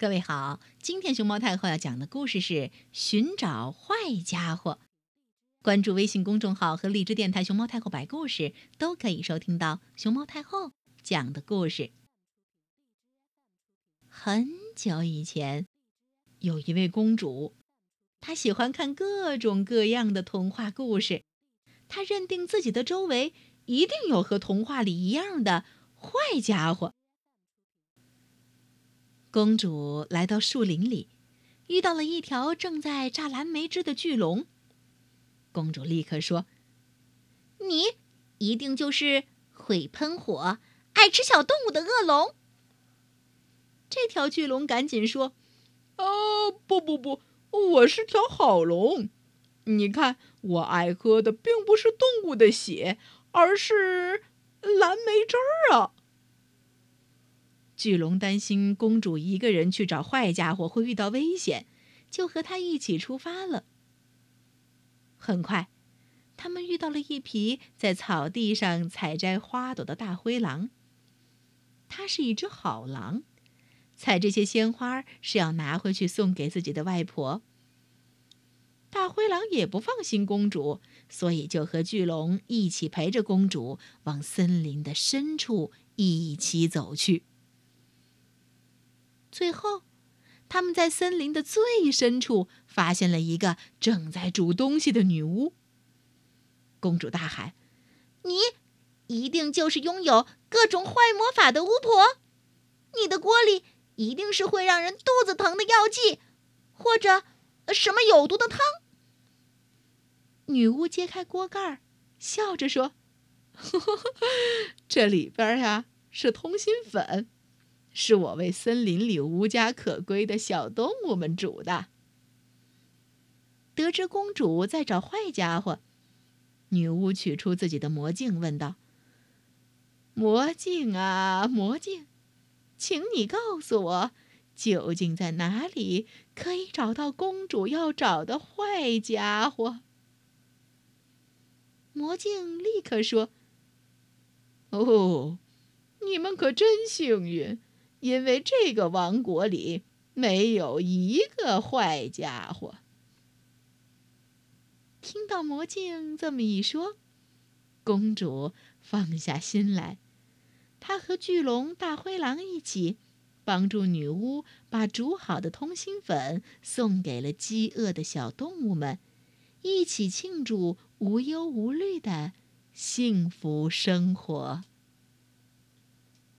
各位好，今天熊猫太后要讲的故事是《寻找坏家伙》。关注微信公众号和荔枝电台“熊猫太后”摆故事，都可以收听到熊猫太后讲的故事。很久以前，有一位公主，她喜欢看各种各样的童话故事。她认定自己的周围一定有和童话里一样的坏家伙。公主来到树林里，遇到了一条正在榨蓝莓汁的巨龙。公主立刻说：“你一定就是会喷火、爱吃小动物的恶龙。”这条巨龙赶紧说：“哦，不不不，我是条好龙。你看，我爱喝的并不是动物的血，而是蓝莓汁儿啊。”巨龙担心公主一个人去找坏家伙会遇到危险，就和她一起出发了。很快，他们遇到了一匹在草地上采摘花朵的大灰狼。它是一只好狼，采这些鲜花是要拿回去送给自己的外婆。大灰狼也不放心公主，所以就和巨龙一起陪着公主往森林的深处一起走去。最后，他们在森林的最深处发现了一个正在煮东西的女巫。公主大喊：“你一定就是拥有各种坏魔法的巫婆！你的锅里一定是会让人肚子疼的药剂，或者什么有毒的汤。”女巫揭开锅盖，笑着说：“呵呵呵这里边呀是通心粉。”是我为森林里无家可归的小动物们煮的。得知公主在找坏家伙，女巫取出自己的魔镜，问道：“魔镜啊，魔镜，请你告诉我，究竟在哪里可以找到公主要找的坏家伙？”魔镜立刻说：“哦，你们可真幸运。”因为这个王国里没有一个坏家伙。听到魔镜这么一说，公主放下心来。她和巨龙、大灰狼一起，帮助女巫把煮好的通心粉送给了饥饿的小动物们，一起庆祝无忧无虑的幸福生活。